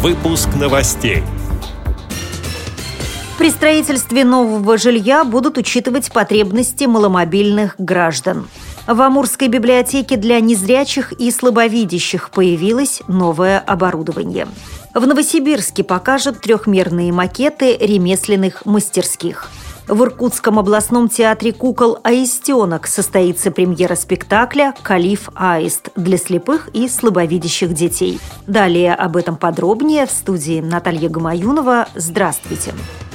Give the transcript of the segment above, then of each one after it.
Выпуск новостей. При строительстве нового жилья будут учитывать потребности маломобильных граждан. В Амурской библиотеке для незрячих и слабовидящих появилось новое оборудование. В Новосибирске покажут трехмерные макеты ремесленных мастерских. В Иркутском областном театре кукол «Аистенок» состоится премьера спектакля «Калиф Аист» для слепых и слабовидящих детей. Далее об этом подробнее в студии Наталья Гамаюнова. Здравствуйте! Здравствуйте!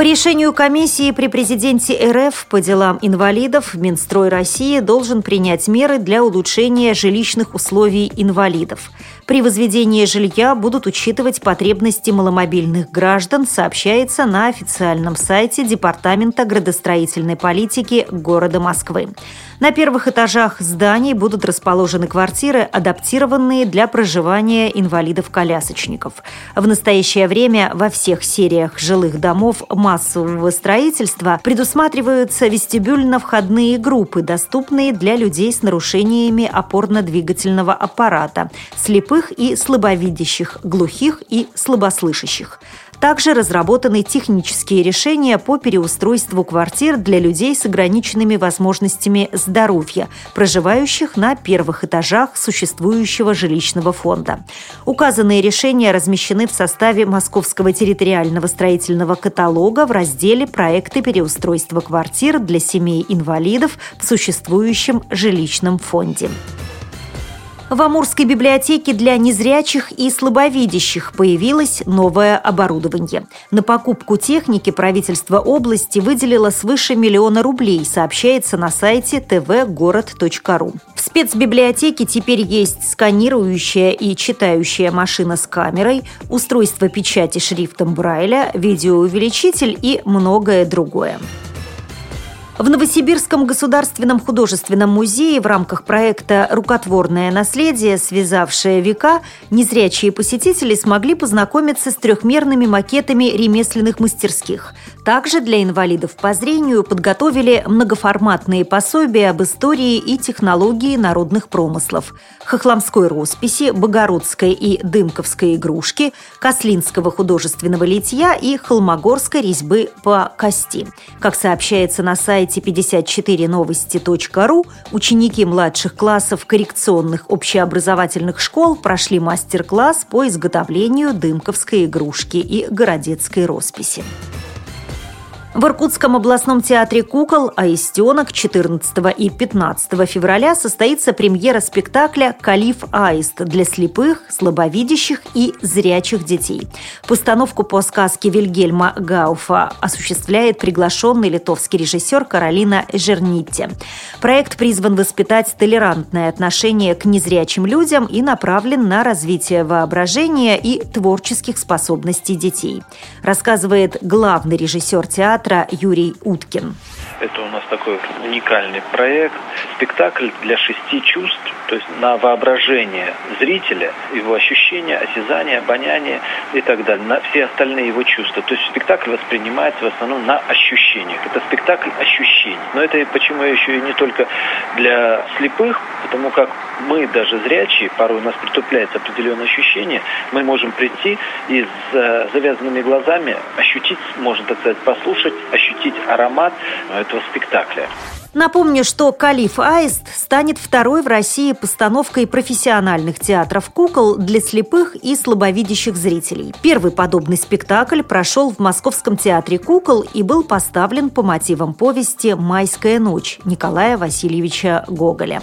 По решению комиссии при президенте РФ по делам инвалидов Минстрой России должен принять меры для улучшения жилищных условий инвалидов. При возведении жилья будут учитывать потребности маломобильных граждан, сообщается на официальном сайте Департамента градостроительной политики города Москвы. На первых этажах зданий будут расположены квартиры, адаптированные для проживания инвалидов-колясочников. В настоящее время во всех сериях жилых домов массового строительства предусматриваются вестибюльно-входные группы, доступные для людей с нарушениями опорно-двигательного аппарата, слепых и слабовидящих, глухих и слабослышащих. Также разработаны технические решения по переустройству квартир для людей с ограниченными возможностями здоровья, проживающих на первых этажах существующего жилищного фонда. Указанные решения размещены в составе Московского территориального строительного каталога в разделе «Проекты переустройства квартир для семей инвалидов в существующем жилищном фонде». В Амурской библиотеке для незрячих и слабовидящих появилось новое оборудование. На покупку техники правительство области выделило свыше миллиона рублей, сообщается на сайте tvgorod.ru. В спецбиблиотеке теперь есть сканирующая и читающая машина с камерой, устройство печати шрифтом Брайля, видеоувеличитель и многое другое. В Новосибирском государственном художественном музее в рамках проекта «Рукотворное наследие, связавшее века» незрячие посетители смогли познакомиться с трехмерными макетами ремесленных мастерских. Также для инвалидов по зрению подготовили многоформатные пособия об истории и технологии народных промыслов, хохломской росписи, богородской и дымковской игрушки, кослинского художественного литья и холмогорской резьбы по кости. Как сообщается на сайте сайте 54новости.ру ученики младших классов коррекционных общеобразовательных школ прошли мастер-класс по изготовлению дымковской игрушки и городецкой росписи. В Иркутском областном театре кукол «Аистенок» 14 и 15 февраля состоится премьера спектакля «Калиф Аист» для слепых, слабовидящих и зрячих детей. Постановку по сказке Вильгельма Гауфа осуществляет приглашенный литовский режиссер Каролина Жернитти. Проект призван воспитать толерантное отношение к незрячим людям и направлен на развитие воображения и творческих способностей детей. Рассказывает главный режиссер театра театра Юрий Уткин. Это у нас такой уникальный проект. Спектакль для шести чувств, то есть на воображение зрителя, его ощущения, осязание, обоняние и так далее, на все остальные его чувства. То есть спектакль воспринимается в основном на ощущениях. Это спектакль ощущений. Но это почему еще и не только для слепых, потому как мы даже зрячие, порой у нас притупляется определенное ощущение, мы можем прийти и с э, завязанными глазами ощутить, можно так сказать, послушать, ощутить аромат этого спектакля. Напомню, что «Калиф Аист» станет второй в России постановкой профессиональных театров кукол для слепых и слабовидящих зрителей. Первый подобный спектакль прошел в Московском театре кукол и был поставлен по мотивам повести «Майская ночь» Николая Васильевича Гоголя.